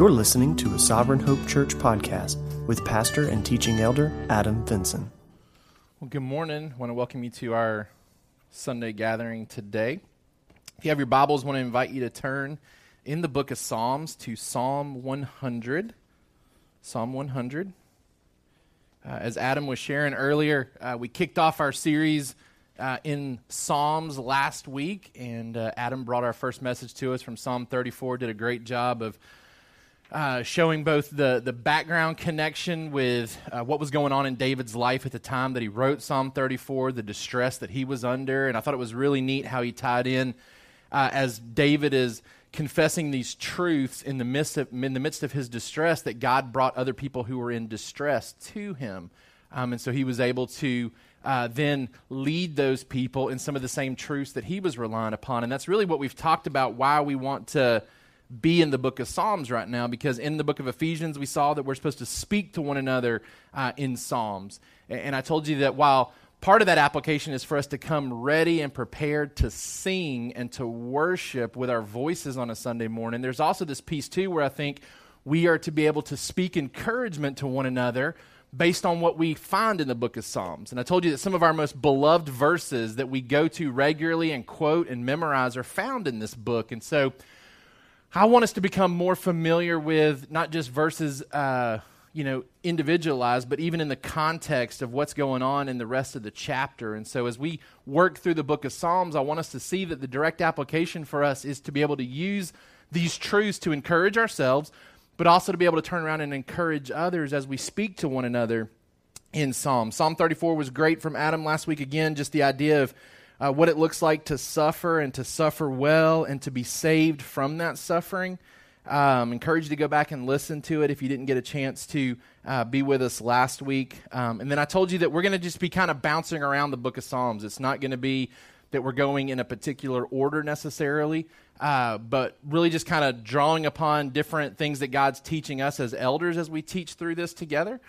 You're listening to a Sovereign Hope Church podcast with pastor and teaching elder Adam Vinson. Well, good morning. I want to welcome you to our Sunday gathering today. If you have your Bibles, I want to invite you to turn in the book of Psalms to Psalm 100. Psalm 100. Uh, as Adam was sharing earlier, uh, we kicked off our series uh, in Psalms last week, and uh, Adam brought our first message to us from Psalm 34. Did a great job of uh, showing both the, the background connection with uh, what was going on in David's life at the time that he wrote Psalm 34, the distress that he was under. And I thought it was really neat how he tied in uh, as David is confessing these truths in the, midst of, in the midst of his distress that God brought other people who were in distress to him. Um, and so he was able to uh, then lead those people in some of the same truths that he was relying upon. And that's really what we've talked about why we want to be in the book of Psalms right now, because in the book of Ephesians, we saw that we're supposed to speak to one another uh, in Psalms. And, and I told you that while part of that application is for us to come ready and prepared to sing and to worship with our voices on a Sunday morning, there's also this piece, too, where I think we are to be able to speak encouragement to one another based on what we find in the book of Psalms. And I told you that some of our most beloved verses that we go to regularly and quote and memorize are found in this book. And so I want us to become more familiar with not just verses, uh, you know, individualized, but even in the context of what's going on in the rest of the chapter. And so as we work through the book of Psalms, I want us to see that the direct application for us is to be able to use these truths to encourage ourselves, but also to be able to turn around and encourage others as we speak to one another in Psalm. Psalm 34 was great from Adam last week. Again, just the idea of uh, what it looks like to suffer and to suffer well and to be saved from that suffering. Um, encourage you to go back and listen to it if you didn't get a chance to uh, be with us last week. Um, and then I told you that we're going to just be kind of bouncing around the book of Psalms. It's not going to be that we're going in a particular order necessarily, uh, but really just kind of drawing upon different things that God's teaching us as elders as we teach through this together.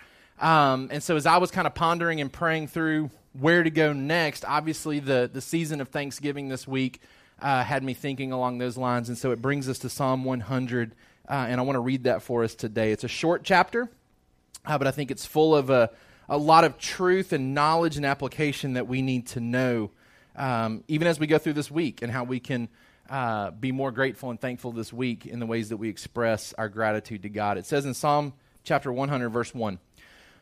Um, and so as I was kind of pondering and praying through where to go next, obviously the, the season of Thanksgiving this week uh, had me thinking along those lines. And so it brings us to Psalm 100. Uh, and I want to read that for us today. It's a short chapter, uh, but I think it's full of a, a lot of truth and knowledge and application that we need to know um, even as we go through this week and how we can uh, be more grateful and thankful this week in the ways that we express our gratitude to God. It says in Psalm chapter 100, verse 1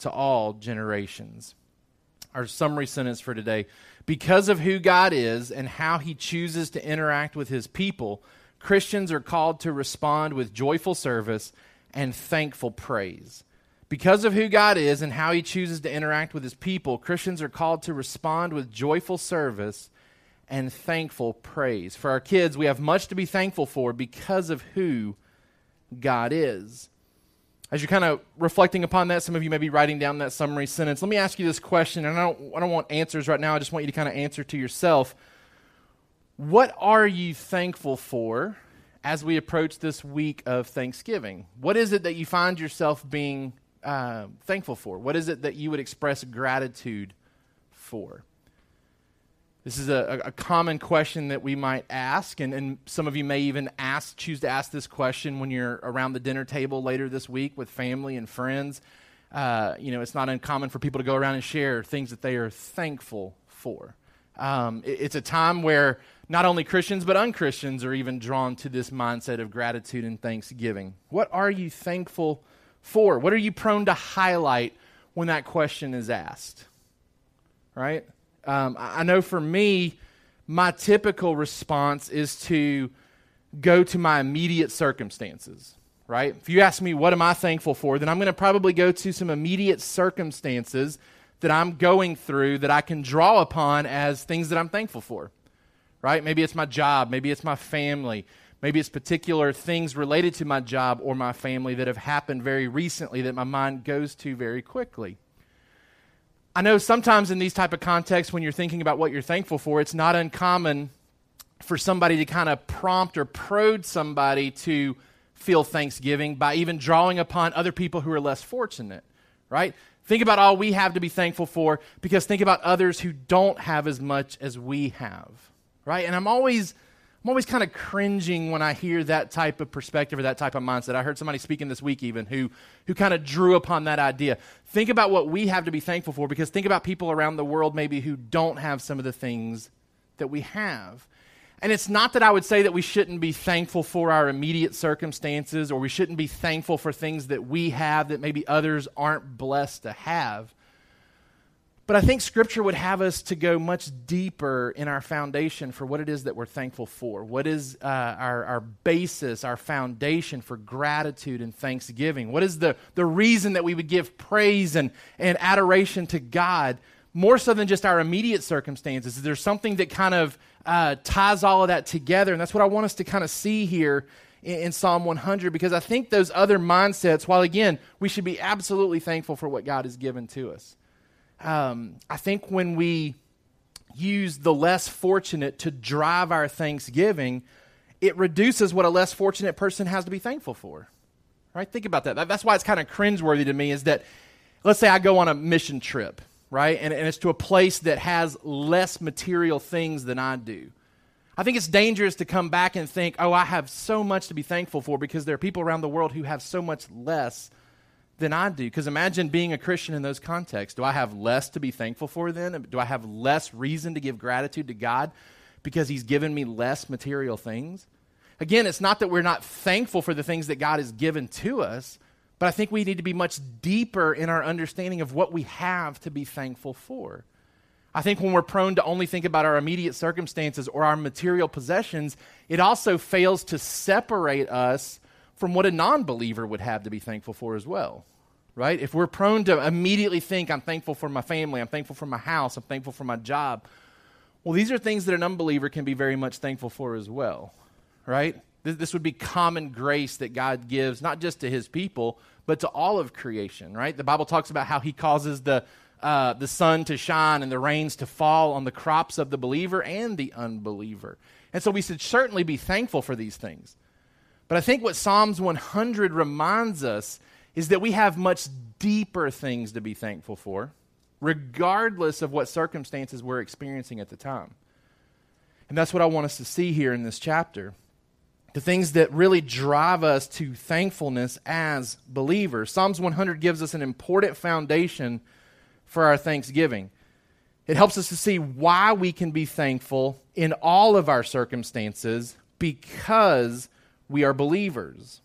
to all generations. Our summary sentence for today because of who God is and how he chooses to interact with his people, Christians are called to respond with joyful service and thankful praise. Because of who God is and how he chooses to interact with his people, Christians are called to respond with joyful service and thankful praise. For our kids, we have much to be thankful for because of who God is. As you're kind of reflecting upon that, some of you may be writing down that summary sentence. Let me ask you this question, and I don't, I don't want answers right now. I just want you to kind of answer to yourself. What are you thankful for as we approach this week of Thanksgiving? What is it that you find yourself being uh, thankful for? What is it that you would express gratitude for? This is a, a common question that we might ask, and, and some of you may even ask, choose to ask this question when you're around the dinner table later this week with family and friends. Uh, you know, it's not uncommon for people to go around and share things that they are thankful for. Um, it, it's a time where not only Christians but unchristians are even drawn to this mindset of gratitude and thanksgiving. What are you thankful for? What are you prone to highlight when that question is asked? Right? Um, I know for me, my typical response is to go to my immediate circumstances, right? If you ask me, what am I thankful for, then I'm going to probably go to some immediate circumstances that I'm going through that I can draw upon as things that I'm thankful for, right? Maybe it's my job, maybe it's my family, Maybe it's particular things related to my job or my family that have happened very recently that my mind goes to very quickly. I know sometimes in these type of contexts when you're thinking about what you're thankful for, it's not uncommon for somebody to kind of prompt or prod somebody to feel thanksgiving by even drawing upon other people who are less fortunate, right? Think about all we have to be thankful for because think about others who don't have as much as we have, right? And I'm always I'm always kind of cringing when I hear that type of perspective or that type of mindset. I heard somebody speaking this week even who who kind of drew upon that idea. Think about what we have to be thankful for because think about people around the world maybe who don't have some of the things that we have. And it's not that I would say that we shouldn't be thankful for our immediate circumstances or we shouldn't be thankful for things that we have that maybe others aren't blessed to have. But I think Scripture would have us to go much deeper in our foundation for what it is that we're thankful for. What is uh, our, our basis, our foundation for gratitude and thanksgiving? What is the, the reason that we would give praise and, and adoration to God more so than just our immediate circumstances? Is there something that kind of uh, ties all of that together. And that's what I want us to kind of see here in, in Psalm 100 because I think those other mindsets, while again, we should be absolutely thankful for what God has given to us. Um, I think when we use the less fortunate to drive our thanksgiving, it reduces what a less fortunate person has to be thankful for. Right? Think about that. That's why it's kind of cringeworthy to me is that, let's say I go on a mission trip right? And, and it's to a place that has less material things than I do. I think it's dangerous to come back and think, oh, I have so much to be thankful for because there are people around the world who have so much less than I do. Because imagine being a Christian in those contexts. Do I have less to be thankful for then? Do I have less reason to give gratitude to God because He's given me less material things? Again, it's not that we're not thankful for the things that God has given to us, but I think we need to be much deeper in our understanding of what we have to be thankful for. I think when we're prone to only think about our immediate circumstances or our material possessions, it also fails to separate us from what a non believer would have to be thankful for as well. Right? If we're prone to immediately think, I'm thankful for my family, I'm thankful for my house, I'm thankful for my job, well, these are things that an unbeliever can be very much thankful for as well. Right? This would be common grace that God gives, not just to his people, but to all of creation, right? The Bible talks about how he causes the, uh, the sun to shine and the rains to fall on the crops of the believer and the unbeliever. And so we should certainly be thankful for these things. But I think what Psalms 100 reminds us is that we have much deeper things to be thankful for, regardless of what circumstances we're experiencing at the time. And that's what I want us to see here in this chapter the things that really drive us to thankfulness as believers. Psalms 100 gives us an important foundation for our thanksgiving. It helps us to see why we can be thankful in all of our circumstances because we are believers.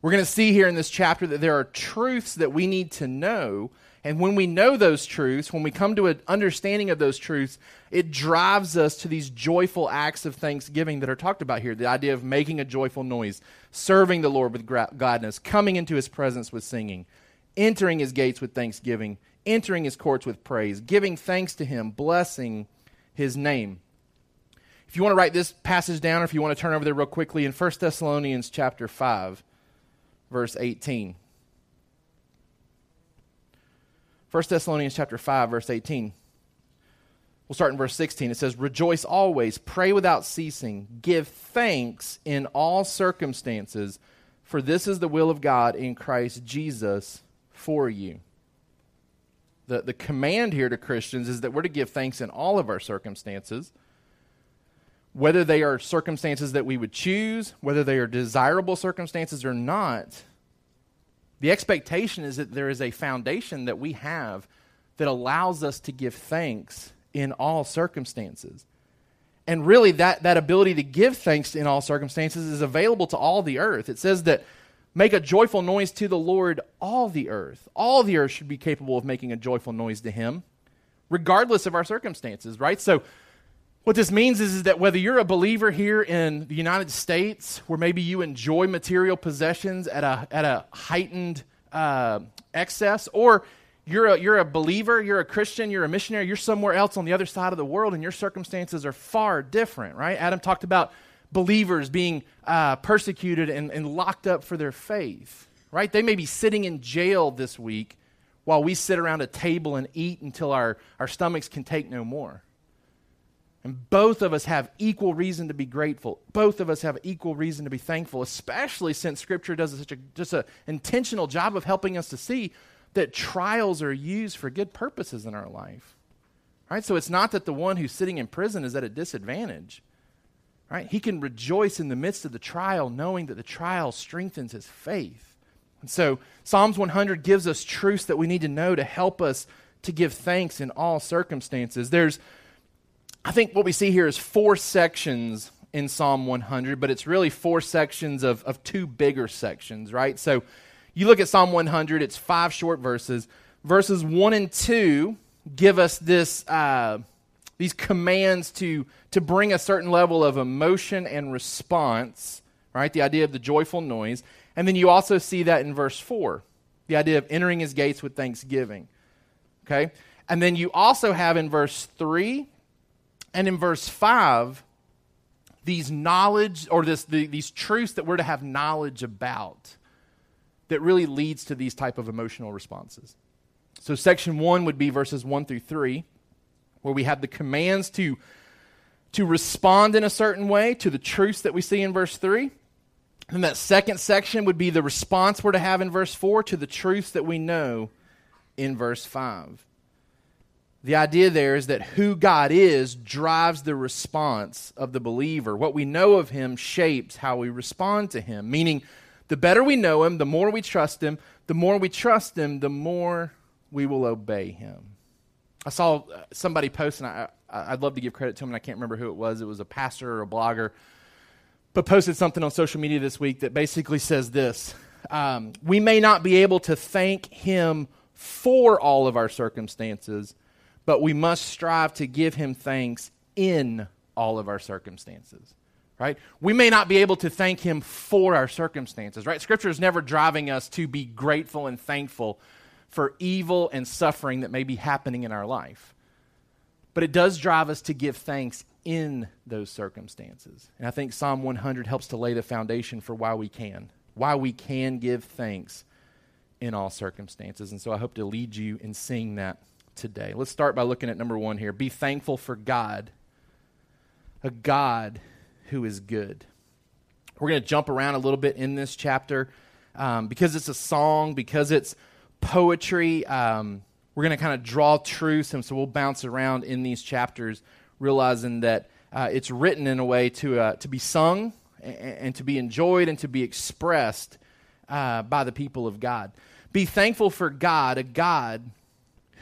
We're going to see here in this chapter that there are truths that we need to know and when we know those truths, when we come to an understanding of those truths, it drives us to these joyful acts of thanksgiving that are talked about here. The idea of making a joyful noise, serving the Lord with gladness, coming into his presence with singing, entering his gates with thanksgiving, entering his courts with praise, giving thanks to him, blessing his name. If you want to write this passage down or if you want to turn over there real quickly in 1 Thessalonians chapter 5 verse 18. 1 Thessalonians chapter 5 verse 18. We'll start in verse 16. It says, "Rejoice always, pray without ceasing, give thanks in all circumstances, for this is the will of God in Christ Jesus for you." The, the command here to Christians is that we're to give thanks in all of our circumstances, whether they are circumstances that we would choose, whether they are desirable circumstances or not. The expectation is that there is a foundation that we have that allows us to give thanks in all circumstances. And really, that, that ability to give thanks in all circumstances is available to all the earth. It says that make a joyful noise to the Lord, all the earth. All the earth should be capable of making a joyful noise to Him, regardless of our circumstances, right? So, what this means is, is that whether you're a believer here in the United States, where maybe you enjoy material possessions at a, at a heightened uh, excess, or you're a, you're a believer, you're a Christian, you're a missionary, you're somewhere else on the other side of the world, and your circumstances are far different, right? Adam talked about believers being uh, persecuted and, and locked up for their faith, right? They may be sitting in jail this week while we sit around a table and eat until our, our stomachs can take no more. And both of us have equal reason to be grateful. Both of us have equal reason to be thankful, especially since Scripture does such a just an intentional job of helping us to see that trials are used for good purposes in our life. Right? So it's not that the one who's sitting in prison is at a disadvantage. Right? He can rejoice in the midst of the trial, knowing that the trial strengthens his faith. And so Psalms 100 gives us truths that we need to know to help us to give thanks in all circumstances. There's I think what we see here is four sections in Psalm 100, but it's really four sections of, of two bigger sections, right? So you look at Psalm 100, it's five short verses. Verses 1 and 2 give us this, uh, these commands to, to bring a certain level of emotion and response, right? The idea of the joyful noise. And then you also see that in verse 4, the idea of entering his gates with thanksgiving, okay? And then you also have in verse 3 and in verse 5, these knowledge or this, the, these truths that we're to have knowledge about that really leads to these type of emotional responses. So section 1 would be verses 1 through 3 where we have the commands to to respond in a certain way to the truths that we see in verse 3. And that second section would be the response we're to have in verse 4 to the truths that we know in verse 5. The idea there is that who God is drives the response of the believer. What we know of him shapes how we respond to him. Meaning, the better we know him, the more we trust him, the more we trust him, the more we will obey him. I saw uh, somebody post, and I, I'd love to give credit to him, and I can't remember who it was. It was a pastor or a blogger, but posted something on social media this week that basically says this um, We may not be able to thank him for all of our circumstances but we must strive to give him thanks in all of our circumstances right? We may not be able to thank him for our circumstances right? Scripture is never driving us to be grateful and thankful for evil and suffering that may be happening in our life. But it does drive us to give thanks in those circumstances. And i think psalm 100 helps to lay the foundation for why we can why we can give thanks in all circumstances. And so i hope to lead you in seeing that today. Let's start by looking at number one here. Be thankful for God, a God who is good. We're going to jump around a little bit in this chapter um, because it's a song, because it's poetry. Um, we're going to kind of draw truths, and so we'll bounce around in these chapters, realizing that uh, it's written in a way to, uh, to be sung and, and, to be enjoyed and to be expressed uh, by the people of God. Be thankful for God, a God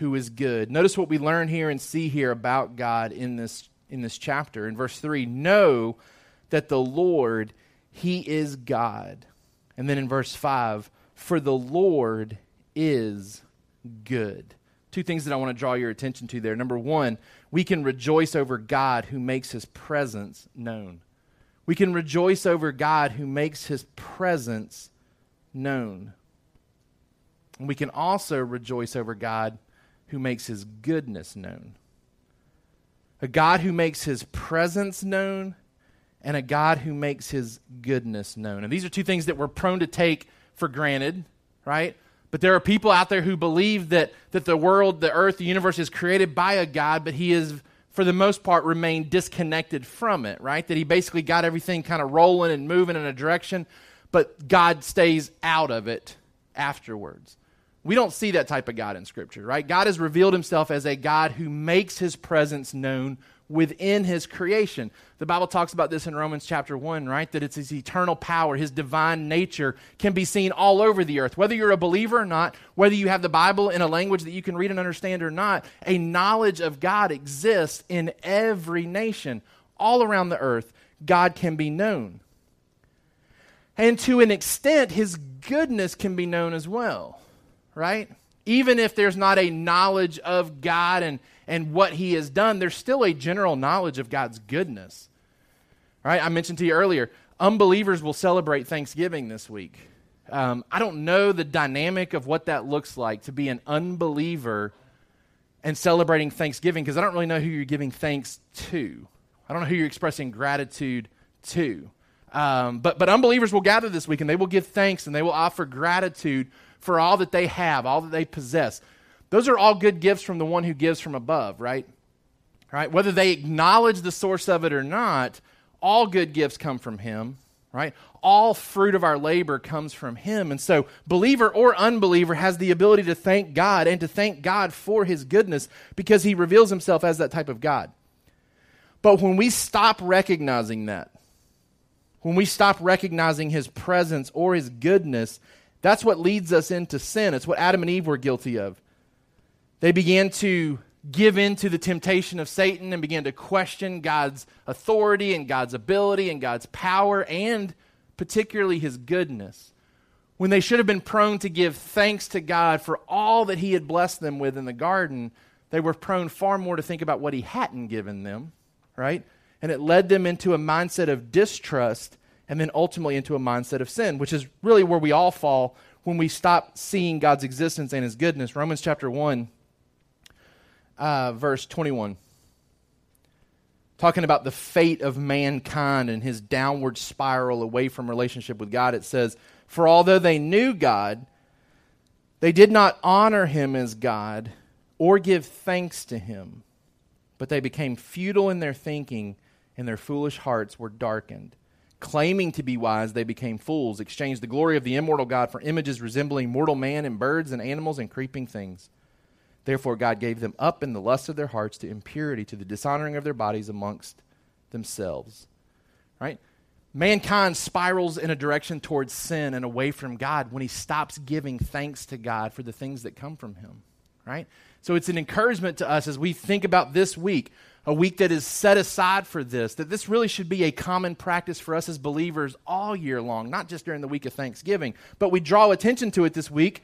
who is good. Notice what we learn here and see here about God in this, in this chapter. In verse 3, know that the Lord, He is God. And then in verse 5, for the Lord is good. Two things that I want to draw your attention to there. Number one, we can rejoice over God who makes His presence known. We can rejoice over God who makes His presence known. And we can also rejoice over God who makes his goodness known. A God who makes his presence known and a God who makes his goodness known. And these are two things that we're prone to take for granted, right? But there are people out there who believe that, that the world, the earth, the universe is created by a God, but he is, for the most part, remained disconnected from it, right? That he basically got everything kind of rolling and moving in a direction, but God stays out of it afterwards. We don't see that type of God in Scripture, right? God has revealed himself as a God who makes his presence known within his creation. The Bible talks about this in Romans chapter 1, right? That it's his eternal power, his divine nature can be seen all over the earth. Whether you're a believer or not, whether you have the Bible in a language that you can read and understand or not, a knowledge of God exists in every nation. All around the earth, God can be known. And to an extent, his goodness can be known as well right? Even if there's not a knowledge of God and, and what He has done, there's still a general knowledge of God's goodness. Right? I mentioned to you earlier, unbelievers will celebrate Thanksgiving this week. Um, I don't know the dynamic of what that looks like to be an unbeliever and celebrating Thanksgiving because I don't really know who you're giving thanks to. I don't know who you're expressing gratitude to. Um, but, but unbelievers will gather this week and they will give thanks and they will offer gratitude for all that they have, all that they possess. Those are all good gifts from the one who gives from above, right? Right? Whether they acknowledge the source of it or not, all good gifts come from him, right? All fruit of our labor comes from him. And so, believer or unbeliever has the ability to thank God and to thank God for his goodness because he reveals himself as that type of God. But when we stop recognizing that, when we stop recognizing his presence or his goodness, that's what leads us into sin. It's what Adam and Eve were guilty of. They began to give in to the temptation of Satan and began to question God's authority and God's ability and God's power and particularly his goodness. When they should have been prone to give thanks to God for all that he had blessed them with in the garden, they were prone far more to think about what he hadn't given them, right? And it led them into a mindset of distrust and then ultimately into a mindset of sin, which is really where we all fall when we stop seeing God's existence and his goodness. Romans chapter 1, uh, verse 21. Talking about the fate of mankind and his downward spiral away from relationship with God, it says, For although they knew God, they did not honor him as God or give thanks to him, but they became futile in their thinking and their foolish hearts were darkened. Claiming to be wise, they became fools, exchanged the glory of the immortal God for images resembling mortal man and birds and animals and creeping things. Therefore, God gave them up in the lust of their hearts to impurity, to the dishonoring of their bodies amongst themselves. Right? Mankind spirals in a direction towards sin and away from God when he stops giving thanks to God for the things that come from him. Right? So it's an encouragement to us as we think about this week a week that is set aside for this, that this really should be a common practice for us as believers all year long, not just during the week of Thanksgiving. But we draw attention to it this week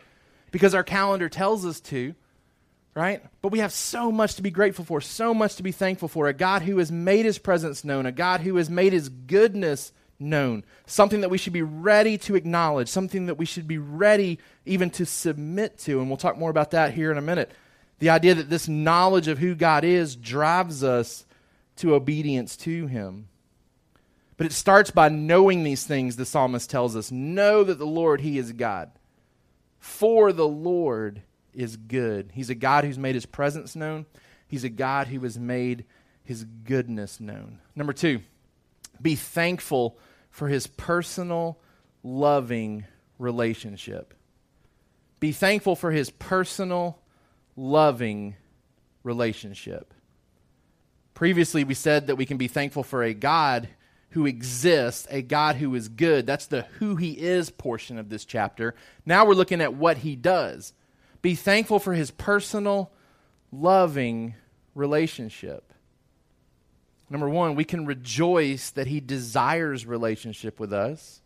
because our calendar tells us to, right? But we have so much to be grateful for, so much to be thankful for. A God who has made his presence known, a God who has made his goodness known, something that we should be ready to acknowledge, something that we should be ready even to submit to. And we'll talk more about that here in a minute. The idea that this knowledge of who God is drives us to obedience to Him. But it starts by knowing these things, the psalmist tells us. Know that the Lord, He is God. For the Lord is good. He's a God who's made His presence known, He's a God who has made His goodness known. Number two, be thankful for His personal, loving relationship. Be thankful for His personal, loving relationship. Previously, we said that we can be thankful for a God who exists, a God who is good. That's the who he is portion of this chapter. Now we're looking at what he does. Be thankful for his personal, loving relationship. Number one, we can rejoice that he desires relationship with us.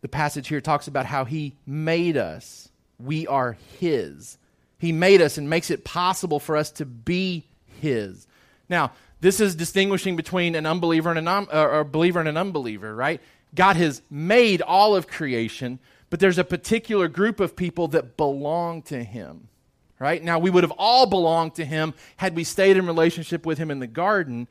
The passage here talks about how he made us we are His. He made us and makes it possible for us to be His. Now, this is distinguishing between an unbeliever and a, non, or a believer and an unbeliever, right? God has made all of creation, but there's a particular group of people that belong to Him, right? Now, we would have all belonged to Him had we stayed in relationship with Him in the garden,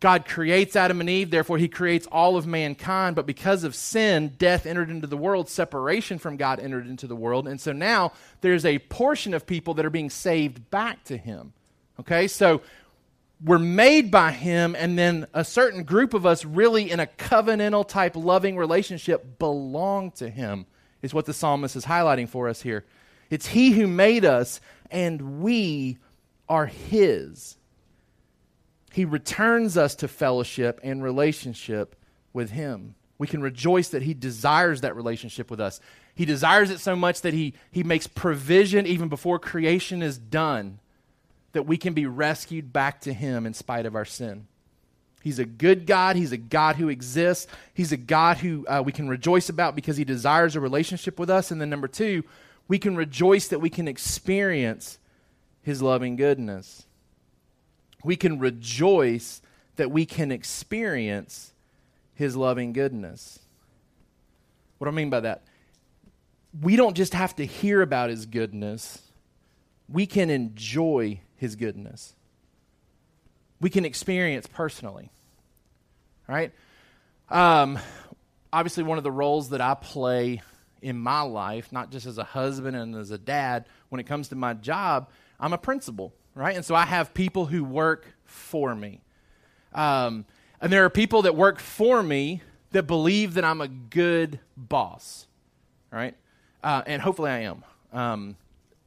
God creates Adam and Eve, therefore, he creates all of mankind. But because of sin, death entered into the world, separation from God entered into the world. And so now there's a portion of people that are being saved back to him. Okay, so we're made by him, and then a certain group of us, really in a covenantal type loving relationship, belong to him, is what the psalmist is highlighting for us here. It's he who made us, and we are his. He returns us to fellowship and relationship with Him. We can rejoice that He desires that relationship with us. He desires it so much that He, he makes provision even before creation is done that we can be rescued back to Him in spite of our sin. He's a good God. He's a God who exists. He's a God who uh, we can rejoice about because He desires a relationship with us. And then, number two, we can rejoice that we can experience His loving goodness we can rejoice that we can experience his loving goodness. What do I mean by that? We don't just have to hear about his goodness, we can enjoy his goodness. We can experience personally. right? Um, obviously, one of the roles that I play in my life, not just as a husband and as a dad, when it comes to my job, I'm a principal, right? And so I have people who work for me. Um, and there are people that work for me that believe that I'm a good boss, right? Uh, and hopefully I am. Um,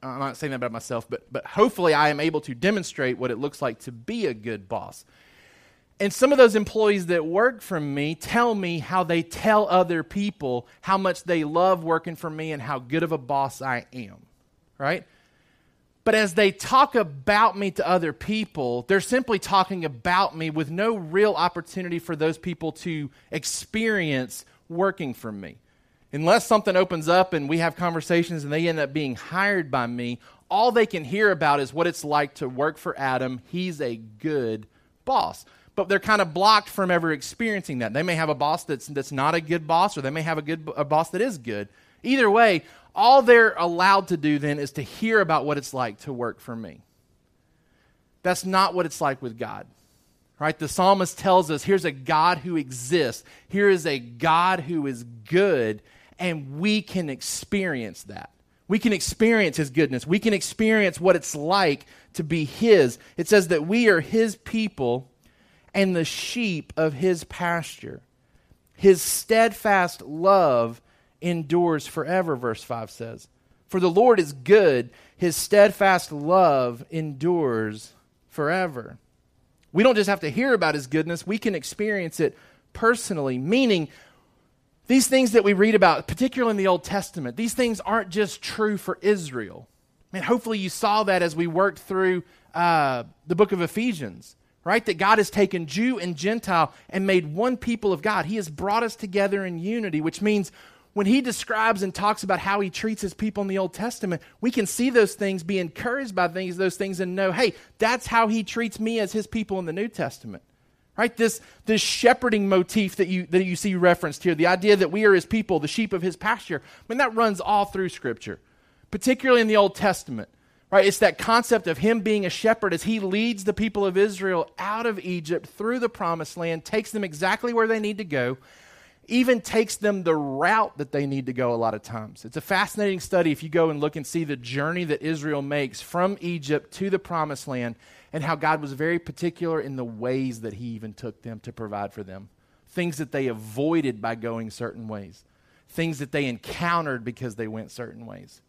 I'm not saying that about myself, but, but hopefully I am able to demonstrate what it looks like to be a good boss. And some of those employees that work for me tell me how they tell other people how much they love working for me and how good of a boss I am, right? But as they talk about me to other people, they're simply talking about me with no real opportunity for those people to experience working for me. Unless something opens up and we have conversations and they end up being hired by me, all they can hear about is what it's like to work for Adam. He's a good boss but they're kind of blocked from ever experiencing that. They may have a boss that's, that's not a good boss, or they may have a good a boss that is good. Either way, all they're allowed to do then is to hear about what it's like to work for me. That's not what it's like with God. Right? The psalmist tells us here's a God who exists. Here is a God who is good, and we can experience that. We can experience his goodness. We can experience what it's like to be his. It says that we are his people and the sheep of his pasture. His steadfast love endures forever, verse 5 says. For the Lord is good, his steadfast love endures forever. We don't just have to hear about his goodness, we can experience it personally, meaning these things that we read about, particularly in the Old Testament, these things aren't just true for Israel. I mean, hopefully you saw that as we worked through uh, the book of Ephesians right? That God has taken Jew and Gentile and made one people of God. He has brought us together in unity, which means when he describes and talks about how he treats his people in the Old Testament, we can see those things, be encouraged by things, those things, and know, hey, that's how he treats me as his people in the New Testament. Right? This, this shepherding motif that you, that you see referenced here, the idea that we are his people, the sheep of his pasture, I mean, that runs all through Scripture, particularly in the Old Testament. Right? It's that concept of him being a shepherd as he leads the people of Israel out of Egypt through the promised land, takes them exactly where they need to go, even takes them the route that they need to go a lot of times. It's a fascinating study if you go and look and see the journey that Israel makes from Egypt to the promised land and how God was very particular in the ways that he even took them to provide for them. Things that they avoided by going certain ways, things that they encountered because they went certain ways.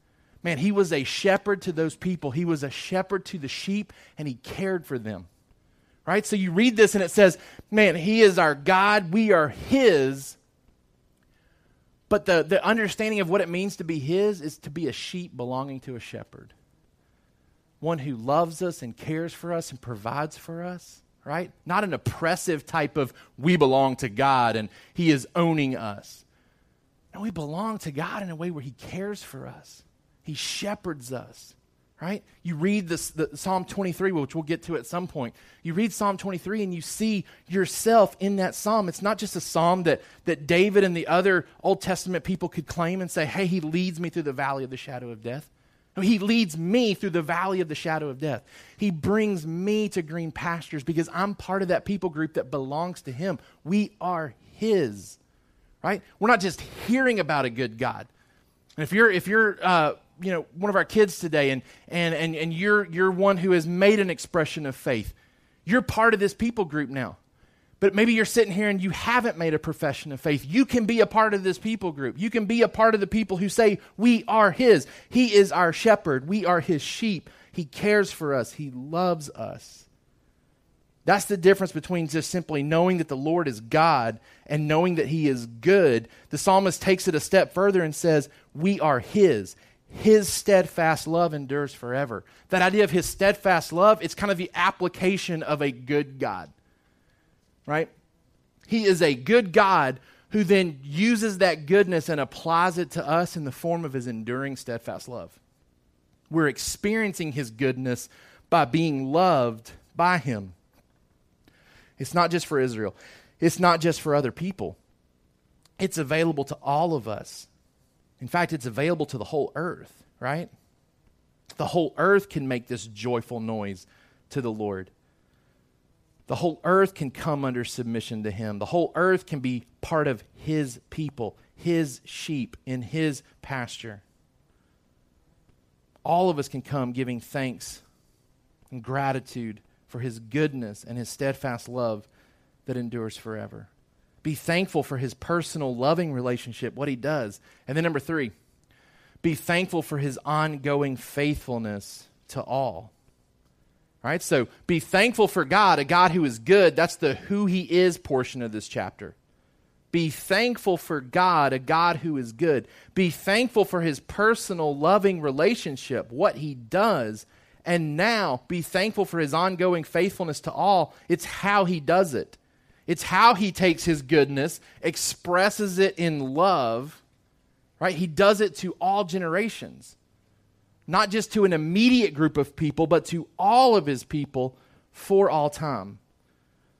Man, he was a shepherd to those people. He was a shepherd to the sheep, and he cared for them. Right? So you read this, and it says, Man, he is our God. We are his. But the, the understanding of what it means to be his is to be a sheep belonging to a shepherd. One who loves us and cares for us and provides for us, right? Not an oppressive type of we belong to God and he is owning us. No, we belong to God in a way where he cares for us. He shepherds us, right? You read this, the, Psalm 23, which we'll get to at some point. You read Psalm 23 and you see yourself in that psalm. It's not just a psalm that, that David and the other Old Testament people could claim and say, hey, he leads me through the valley of the shadow of death. No, he leads me through the valley of the shadow of death. He brings me to green pastures because I'm part of that people group that belongs to him. We are his, right? We're not just hearing about a good God. And if you're, if you're, uh, you know one of our kids today and and and, and you're you're one who has made an expression of faith. You're part of this people group now. But maybe you're sitting here and you haven't made a profession of faith. You can be a part of this people group. You can be a part of the people who say we are his. He is our shepherd. We are his sheep. He cares for us. He loves us. That's the difference between just simply knowing that the Lord is God and knowing that He is good. The psalmist takes it a step further and says, We are His his steadfast love endures forever. That idea of his steadfast love, it's kind of the application of a good God. Right? He is a good God who then uses that goodness and applies it to us in the form of his enduring steadfast love. We're experiencing his goodness by being loved by him. It's not just for Israel, it's not just for other people. It's available to all of us in fact, it's available to the whole earth, right? The whole earth can make this joyful noise to the Lord. The whole earth can come under submission to him. The whole earth can be part of his people, his sheep in his pasture. All of us can come giving thanks and gratitude for his goodness and his steadfast love that endures forever. Be thankful for his personal, loving relationship, what he does. And then, number three, be thankful for his ongoing faithfulness to all. Right, so be thankful for God, a God who is good. That's the who he is portion of this chapter. Be thankful for God, a God who is good. Be thankful for his personal, loving relationship, what he does. And now be thankful for his ongoing faithfulness to all. It's how he does it. It's how he takes his goodness, expresses it in love, right? He does it to all generations, not just to an immediate group of people, but to all of his people for all time.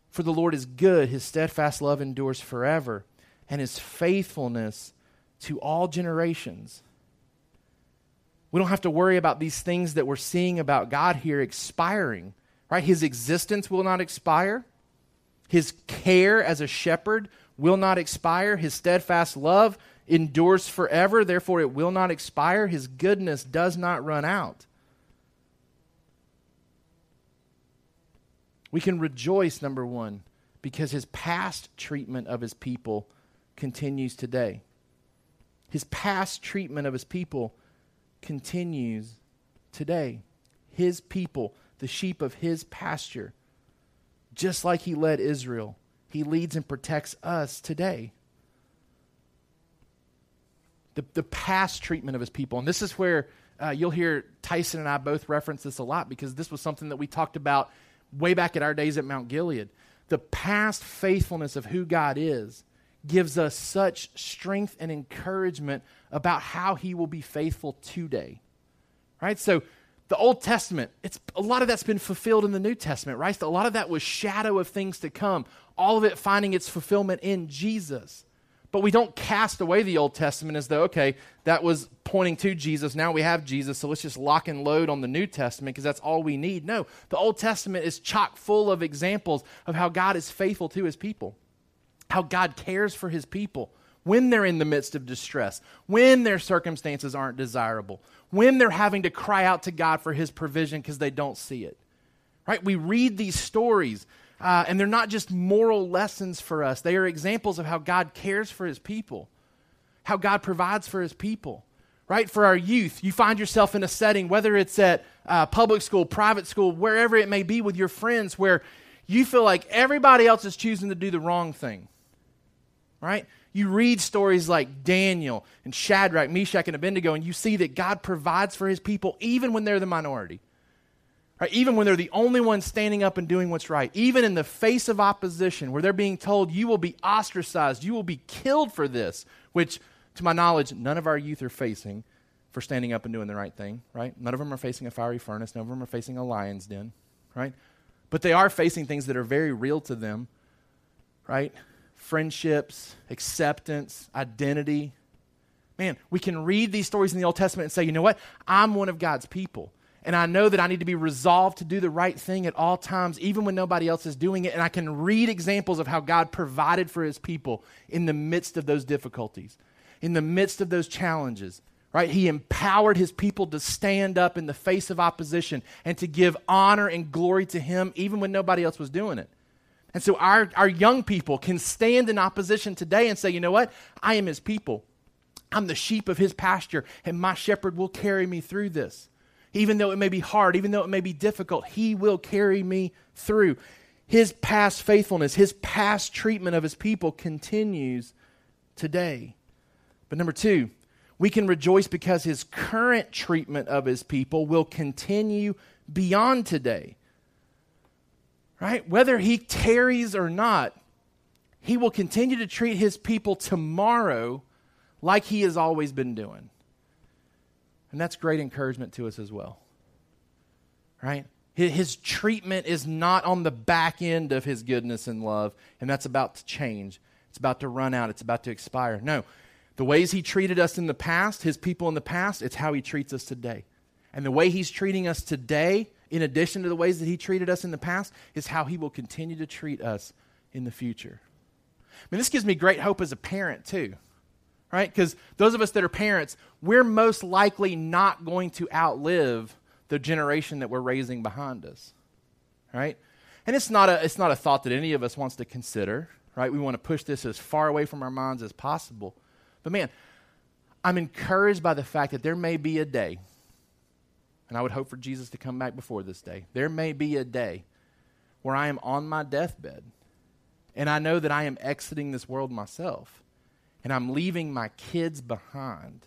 For the Lord is good, his steadfast love endures forever, and his faithfulness to all generations. We don't have to worry about these things that we're seeing about God here expiring, right? His existence will not expire. His care as a shepherd will not expire. His steadfast love endures forever, therefore it will not expire. His goodness does not run out. We can rejoice, number one, because his past treatment of his people continues today. His past treatment of his people continues today. His people, the sheep of his pasture, just like he led Israel, he leads and protects us today. The, the past treatment of his people. And this is where uh, you'll hear Tyson and I both reference this a lot because this was something that we talked about way back at our days at Mount Gilead. The past faithfulness of who God is gives us such strength and encouragement about how he will be faithful today. Right? So the Old Testament, it's a lot of that's been fulfilled in the New Testament, right? A lot of that was shadow of things to come. All of it finding its fulfillment in Jesus. But we don't cast away the Old Testament as though, okay, that was pointing to Jesus. Now we have Jesus, so let's just lock and load on the New Testament because that's all we need. No, the Old Testament is chock full of examples of how God is faithful to his people, how God cares for his people when they're in the midst of distress, when their circumstances aren't desirable, when they're having to cry out to God for his provision because they don't see it. Right? We read these stories, uh, and they're not just moral lessons for us, they are examples of how God cares for his people, how God provides for his people. Right? For our youth, you find yourself in a setting, whether it's at uh, public school, private school, wherever it may be with your friends, where you feel like everybody else is choosing to do the wrong thing. Right? You read stories like Daniel and Shadrach, Meshach, and Abednego, and you see that God provides for his people even when they're the minority. Right? Even when they're the only ones standing up and doing what's right. Even in the face of opposition, where they're being told, you will be ostracized, you will be killed for this, which, to my knowledge, none of our youth are facing for standing up and doing the right thing, right? None of them are facing a fiery furnace, none of them are facing a lion's den, right? But they are facing things that are very real to them, right? Friendships, acceptance, identity. Man, we can read these stories in the Old Testament and say, you know what? I'm one of God's people. And I know that I need to be resolved to do the right thing at all times, even when nobody else is doing it. And I can read examples of how God provided for his people in the midst of those difficulties, in the midst of those challenges, right? He empowered his people to stand up in the face of opposition and to give honor and glory to him, even when nobody else was doing it. And so our, our young people can stand in opposition today and say, you know what? I am his people. I'm the sheep of his pasture, and my shepherd will carry me through this. Even though it may be hard, even though it may be difficult, he will carry me through. His past faithfulness, his past treatment of his people continues today. But number two, we can rejoice because his current treatment of his people will continue beyond today right? Whether he tarries or not, he will continue to treat his people tomorrow like he has always been doing. And that's great encouragement to us as well. Right? His treatment is not on the back end of his goodness and love, and that's about to change. It's about to run out, it's about to expire. No. The ways he treated us in the past, his people in the past, it's how he treats us today. And the way he's treating us today in addition to the ways that He treated us in the past, is how He will continue to treat us in the future. I mean, this gives me great hope as a parent, too, right? Because those of us that are parents, we're most likely not going to outlive the generation that we're raising behind us, right? And it's not a, it's not a thought that any of us wants to consider, right? We want to push this as far away from our minds as possible. But man, I'm encouraged by the fact that there may be a day, and I would hope for Jesus to come back before this day. There may be a day where I am on my deathbed, and I know that I am exiting this world myself, and I'm leaving my kids behind.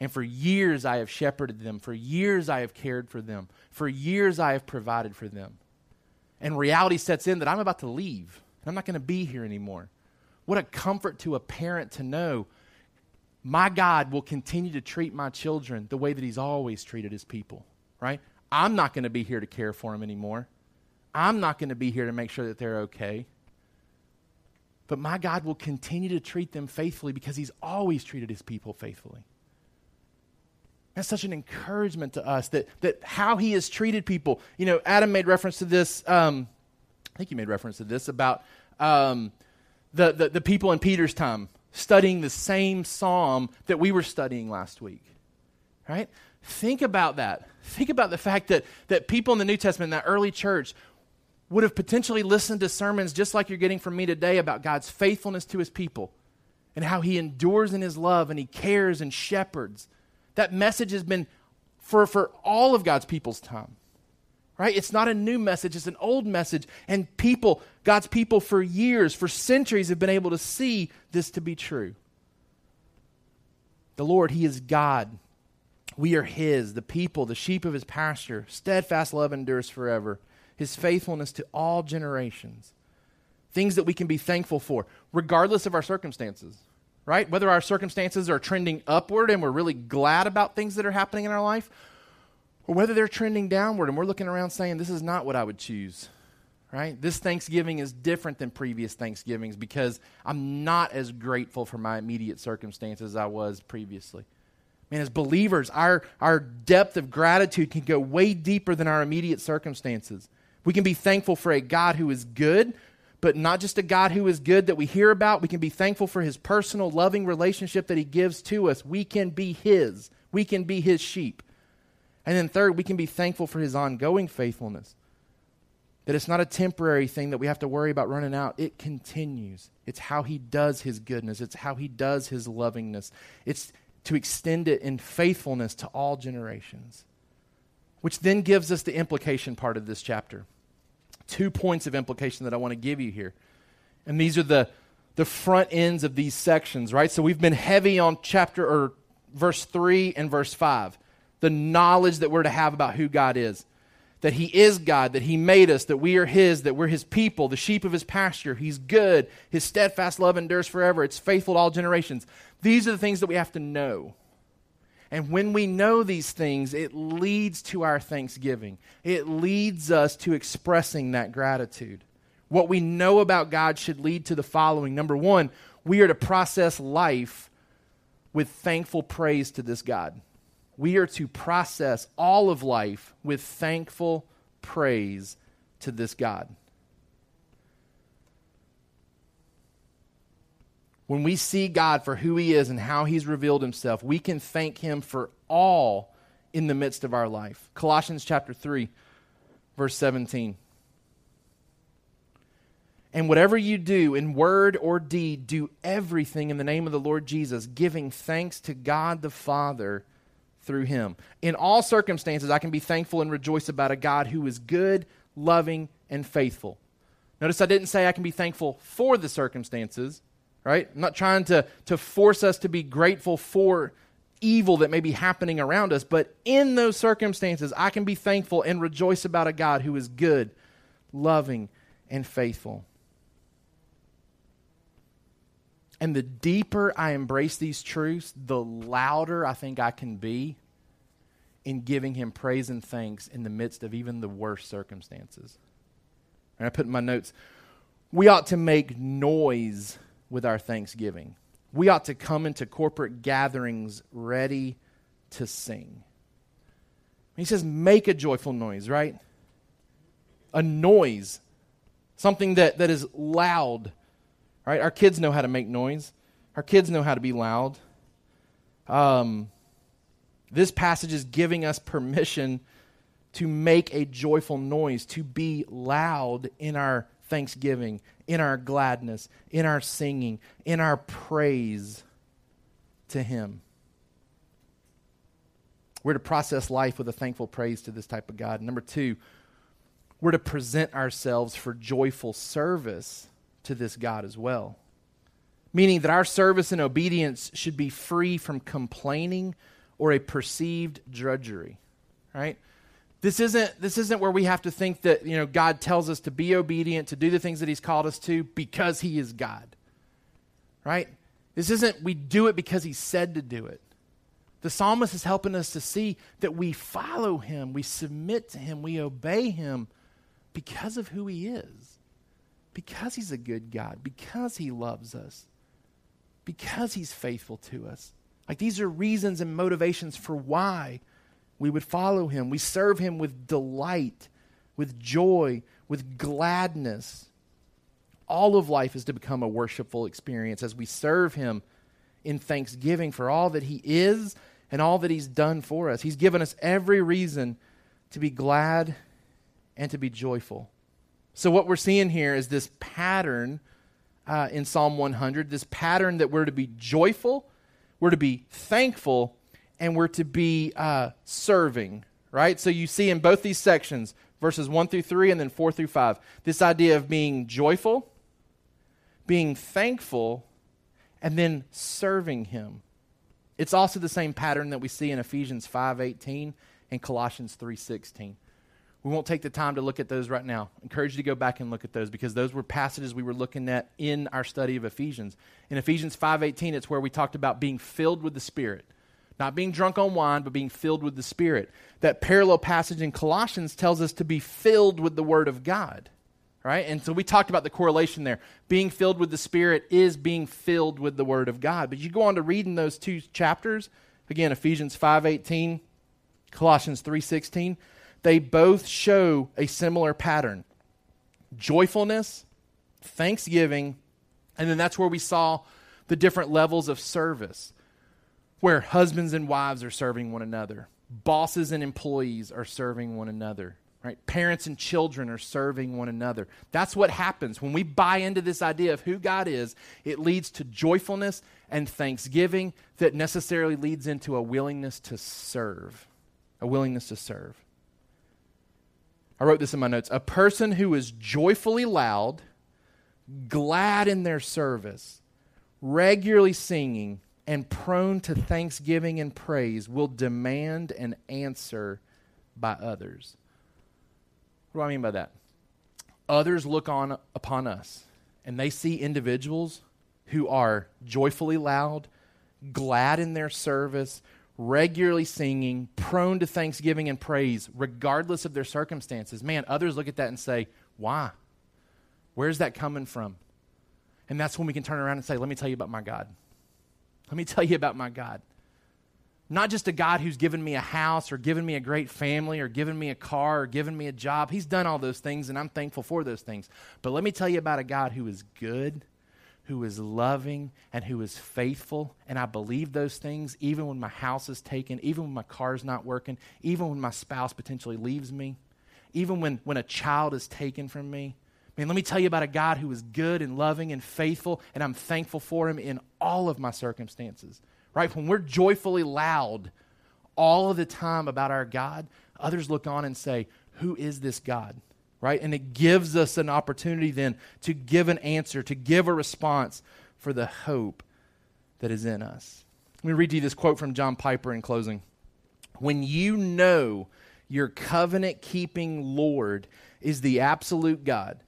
And for years I have shepherded them. For years I have cared for them. For years I have provided for them. And reality sets in that I'm about to leave. I'm not going to be here anymore. What a comfort to a parent to know my God will continue to treat my children the way that He's always treated His people, right? I'm not going to be here to care for them anymore. I'm not going to be here to make sure that they're okay. But my God will continue to treat them faithfully because He's always treated His people faithfully. That's such an encouragement to us that, that how He has treated people. You know, Adam made reference to this. Um, I think he made reference to this about um, the, the, the people in Peter's time studying the same psalm that we were studying last week. Right? Think about that. Think about the fact that, that people in the New Testament, in that early church, would have potentially listened to sermons just like you're getting from me today about God's faithfulness to his people and how he endures in his love and he cares and shepherds. That message has been for, for all of God's people's time right? It's not a new message, it's an old message. And people, God's people for years, for centuries, have been able to see this to be true. The Lord, He is God. We are His, the people, the sheep of His pasture. Steadfast love endures forever. His faithfulness to all generations. Things that we can be thankful for, regardless of our circumstances, right? Whether our circumstances are trending upward and we're really glad about things that are happening in our life, or whether they're trending downward and we're looking around saying, This is not what I would choose, right? This Thanksgiving is different than previous Thanksgivings because I'm not as grateful for my immediate circumstances as I was previously. Man, as believers, our, our depth of gratitude can go way deeper than our immediate circumstances. We can be thankful for a God who is good, but not just a God who is good that we hear about. We can be thankful for his personal, loving relationship that he gives to us. We can be his, we can be his sheep. And then, third, we can be thankful for his ongoing faithfulness. That it's not a temporary thing that we have to worry about running out. It continues. It's how he does his goodness, it's how he does his lovingness. It's to extend it in faithfulness to all generations. Which then gives us the implication part of this chapter. Two points of implication that I want to give you here. And these are the, the front ends of these sections, right? So we've been heavy on chapter or verse 3 and verse 5 the knowledge that we're to have about who God is. That He is God, that He made us, that we are His, that we're His people, the sheep of His pasture. He's good. His steadfast love endures forever. It's faithful to all generations. These are the things that we have to know. And when we know these things, it leads to our thanksgiving. It leads us to expressing that gratitude. What we know about God should lead to the following. Number one, we are to process life with thankful praise to this God we are to process all of life with thankful praise to this God. When we see God for who He is and how He's revealed Himself, we can thank Him for all in the midst of our life. Colossians chapter 3, verse 17. And whatever you do in word or deed, do everything in the name of the Lord Jesus, giving thanks to God the Father through him. In all circumstances, I can be thankful and rejoice about a God who is good, loving, and faithful. Notice I didn't say I can be thankful for the circumstances, right? I'm not trying to, to force us to be grateful for evil that may be happening around us, but in those circumstances, I can be thankful and rejoice about a God who is good, loving, and faithful. And the deeper I embrace these truths, the louder I think I can be in giving him praise and thanks in the midst of even the worst circumstances. And I put in my notes, we ought to make noise with our thanksgiving. We ought to come into corporate gatherings ready to sing. He says, make a joyful noise, right? A noise, something that, that is loud, right? Our kids know how to make noise, our kids know how to be loud. Um, this passage is giving us permission to make a joyful noise, to be loud in our thanksgiving, in our gladness, in our singing, in our praise to Him. We're to process life with a thankful praise to this type of God. Number two, we're to present ourselves for joyful service to this God as well. Meaning that our service and obedience should be free from complaining or a perceived drudgery. Right? This isn't, this isn't where we have to think that you know, God tells us to be obedient, to do the things that He's called us to because He is God. Right? This isn't we do it because He said to do it. The psalmist is helping us to see that we follow him, we submit to him, we obey him because of who he is. Because he's a good God, because he loves us, because he's faithful to us. Like these are reasons and motivations for why we would follow him. We serve him with delight, with joy, with gladness. All of life is to become a worshipful experience as we serve him in thanksgiving for all that he is and all that He's done for us. He's given us every reason to be glad and to be joyful. So, what we're seeing here is this pattern uh, in Psalm 100, this pattern that we're to be joyful, we're to be thankful, and we're to be uh, serving, right? So, you see in both these sections, verses 1 through 3 and then 4 through 5, this idea of being joyful, being thankful, and then serving Him. It's also the same pattern that we see in Ephesians 5:18 and Colossians 3:16. We won't take the time to look at those right now. I encourage you to go back and look at those because those were passages we were looking at in our study of Ephesians. In Ephesians 5:18 it's where we talked about being filled with the Spirit. Not being drunk on wine, but being filled with the Spirit. That parallel passage in Colossians tells us to be filled with the Word of God right? And so we talked about the correlation there. Being filled with the Spirit is being filled with the Word of God. But you go on to read in those two chapters, again, Ephesians 5.18, Colossians 3.16, they both show a similar pattern. Joyfulness, thanksgiving, and then that's where we saw the different levels of service, where husbands and wives are serving one another, bosses and employees are serving one another Right? Parents and children are serving one another. That's what happens. When we buy into this idea of who God is, it leads to joyfulness and thanksgiving that necessarily leads into a willingness to serve. A willingness to serve. I wrote this in my notes. A person who is joyfully loud, glad in their service, regularly singing, and prone to thanksgiving and praise will demand an answer by others. What do I mean by that? Others look on upon us and they see individuals who are joyfully loud, glad in their service, regularly singing, prone to thanksgiving and praise, regardless of their circumstances. Man, others look at that and say, Why? Where's that coming from? And that's when we can turn around and say, Let me tell you about my God. Let me tell you about my God. Not just a God who's given me a house or given me a great family or given me a car or given me a job. He's done all those things, and I'm thankful for those things. But let me tell you about a God who is good, who is loving, and who is faithful. And I believe those things even when my house is taken, even when my car's not working, even when my spouse potentially leaves me, even when, when a child is taken from me. Man, let me tell you about a God who is good and loving and faithful, and I'm thankful for him in all of my circumstances right? When we're joyfully loud all of the time about our God, others look on and say, Who is this God? Right? And it gives us an opportunity then to give an answer, to give a response for the hope that is in us. Let me read to you this quote from John Piper in closing. When you know your covenant keeping Lord is the absolute God,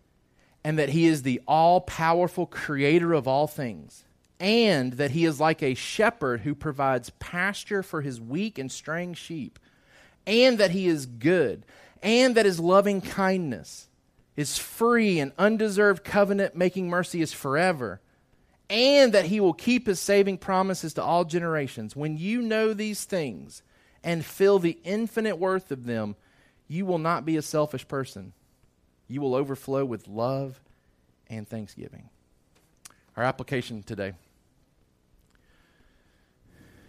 and that He is the all powerful creator of all things, and that he is like a shepherd who provides pasture for his weak and straying sheep, and that he is good, and that his loving kindness is free and undeserved covenant making mercy is forever, and that he will keep his saving promises to all generations. When you know these things, and feel the infinite worth of them, you will not be a selfish person. You will overflow with love and thanksgiving. Our application today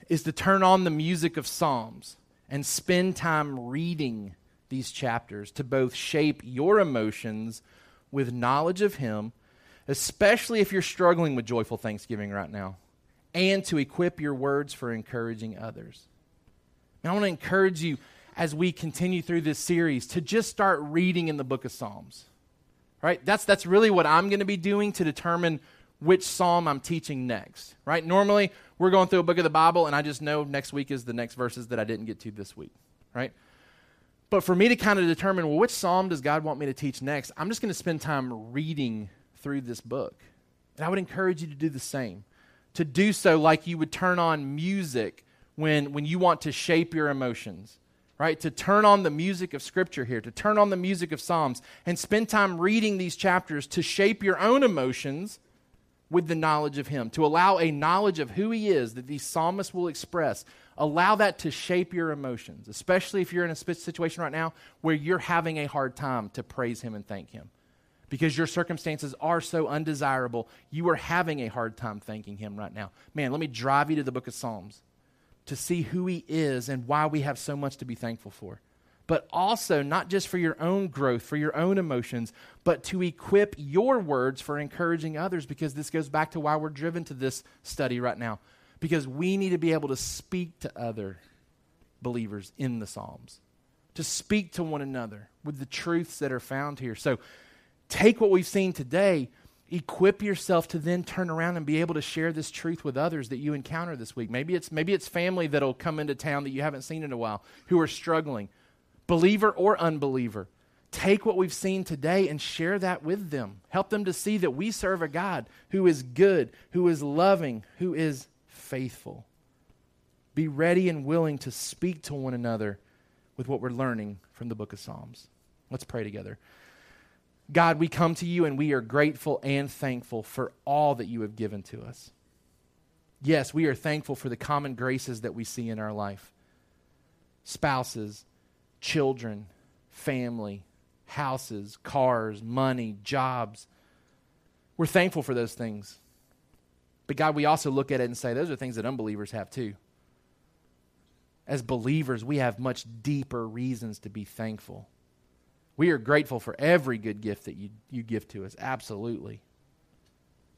is to turn on the music of Psalms and spend time reading these chapters to both shape your emotions with knowledge of Him, especially if you're struggling with joyful thanksgiving right now, and to equip your words for encouraging others. I want to encourage you as we continue through this series to just start reading in the book of Psalms. Right? That's that's really what I'm going to be doing to determine which psalm I'm teaching next. Right? Normally, we're going through a book of the Bible and I just know next week is the next verses that I didn't get to this week. Right? But for me to kind of determine, well, which psalm does God want me to teach next? I'm just going to spend time reading through this book. And I would encourage you to do the same. To do so like you would turn on music when, when you want to shape your emotions right? To turn on the music of Scripture here, to turn on the music of Psalms, and spend time reading these chapters to shape your own emotions with the knowledge of Him, to allow a knowledge of who He is that these psalmists will express. Allow that to shape your emotions, especially if you're in a situation right now where you're having a hard time to praise Him and thank Him. Because your circumstances are so undesirable, you are having a hard time thanking Him right now. Man, let me drive you to the book of Psalms to see who He is and why we have so much to be thankful for. But also, not just for your own growth, for your own emotions, but to equip your words for encouraging others, because this goes back to why we're driven to this study right now. Because we need to be able to speak to other believers in the Psalms, to speak to one another with the truths that are found here. So, take what we've seen today equip yourself to then turn around and be able to share this truth with others that you encounter this week. Maybe it's maybe it's family that'll come into town that you haven't seen in a while who are struggling, believer or unbeliever. Take what we've seen today and share that with them. Help them to see that we serve a God who is good, who is loving, who is faithful. Be ready and willing to speak to one another with what we're learning from the book of Psalms. Let's pray together. God, we come to you and we are grateful and thankful for all that you have given to us. Yes, we are thankful for the common graces that we see in our life spouses, children, family, houses, cars, money, jobs. We're thankful for those things. But God, we also look at it and say those are things that unbelievers have too. As believers, we have much deeper reasons to be thankful. We are grateful for every good gift that you, you give to us, absolutely.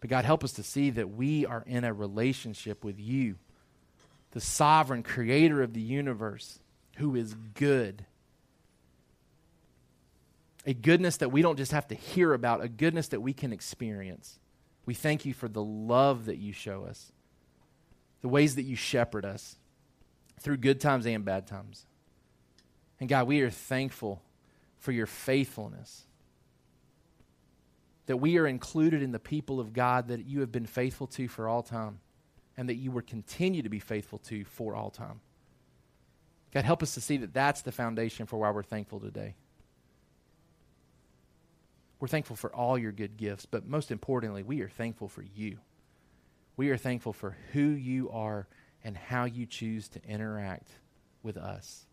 But God, help us to see that we are in a relationship with you, the sovereign creator of the universe, who is good. A goodness that we don't just have to hear about, a goodness that we can experience. We thank you for the love that you show us, the ways that you shepherd us through good times and bad times. And God, we are thankful for your faithfulness. That we are included in the people of God that you have been faithful to for all time, and that you will continue to be faithful to for all time. God, help us to see that that's the foundation for why we're thankful today. We're thankful for all your good gifts, but most importantly, we are thankful for you. We are thankful for who you are and how you choose to interact with us.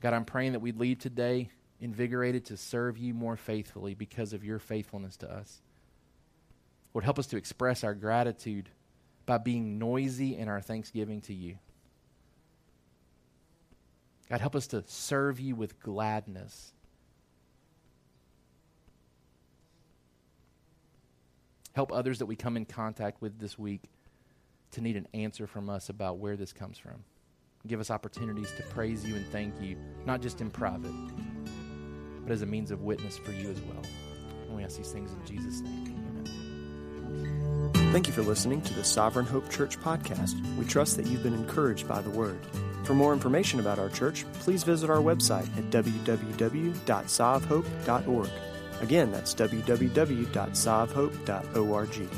God, I'm praying that we leave today invigorated to serve you more faithfully because of your faithfulness to us. Lord, help us to express our gratitude by being noisy in our thanksgiving to you. God, help us to serve you with gladness. Help others that we come in contact with this week to need an answer from us about where this comes from. Give us opportunities to praise you and thank you, not just in private, but as a means of witness for you as well. And we ask these things in Jesus' name. Amen. Thank you for listening to the Sovereign Hope Church podcast. We trust that you've been encouraged by the word. For more information about our church, please visit our website at www.sovhope.org. Again, that's www.sovhope.org.